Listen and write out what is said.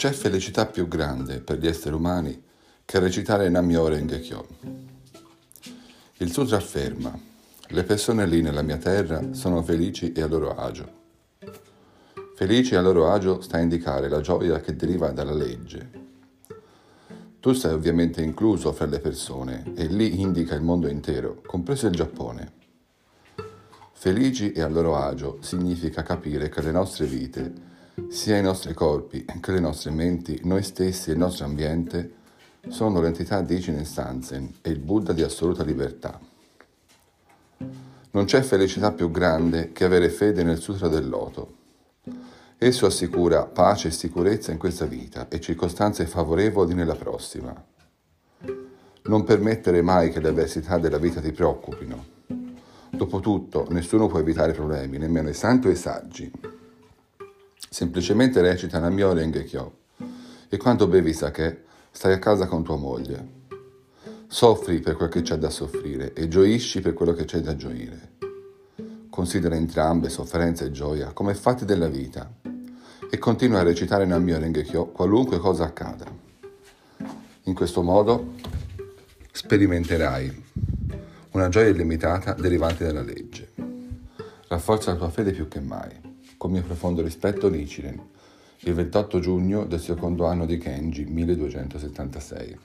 c'è felicità più grande per gli esseri umani che recitare Namyo Rengekyo. Il sutra afferma, le persone lì nella mia terra sono felici e a loro agio. Felici e a loro agio sta a indicare la gioia che deriva dalla legge. Tu sei ovviamente incluso fra le persone e lì indica il mondo intero, compreso il Giappone. Felici e a loro agio significa capire che le nostre vite sia i nostri corpi che le nostre menti, noi stessi e il nostro ambiente sono l'entità di Ichin Stanzen e il Buddha di assoluta libertà. Non c'è felicità più grande che avere fede nel Sutra del Loto. Esso assicura pace e sicurezza in questa vita e circostanze favorevoli nella prossima. Non permettere mai che le avversità della vita ti preoccupino. Dopotutto, nessuno può evitare problemi, nemmeno i santi o i saggi. Semplicemente recita Namyo Rengekyo e quando bevi sake stai a casa con tua moglie. Soffri per quel che c'è da soffrire e gioisci per quello che c'è da gioire. Considera entrambe, sofferenza e gioia, come fatti della vita e continua a recitare Namyo Rengekyo qualunque cosa accada. In questo modo sperimenterai una gioia illimitata derivante dalla legge. Rafforza la tua fede più che mai con mio profondo rispetto Nichiren, il 28 giugno del secondo anno di Kenji 1276.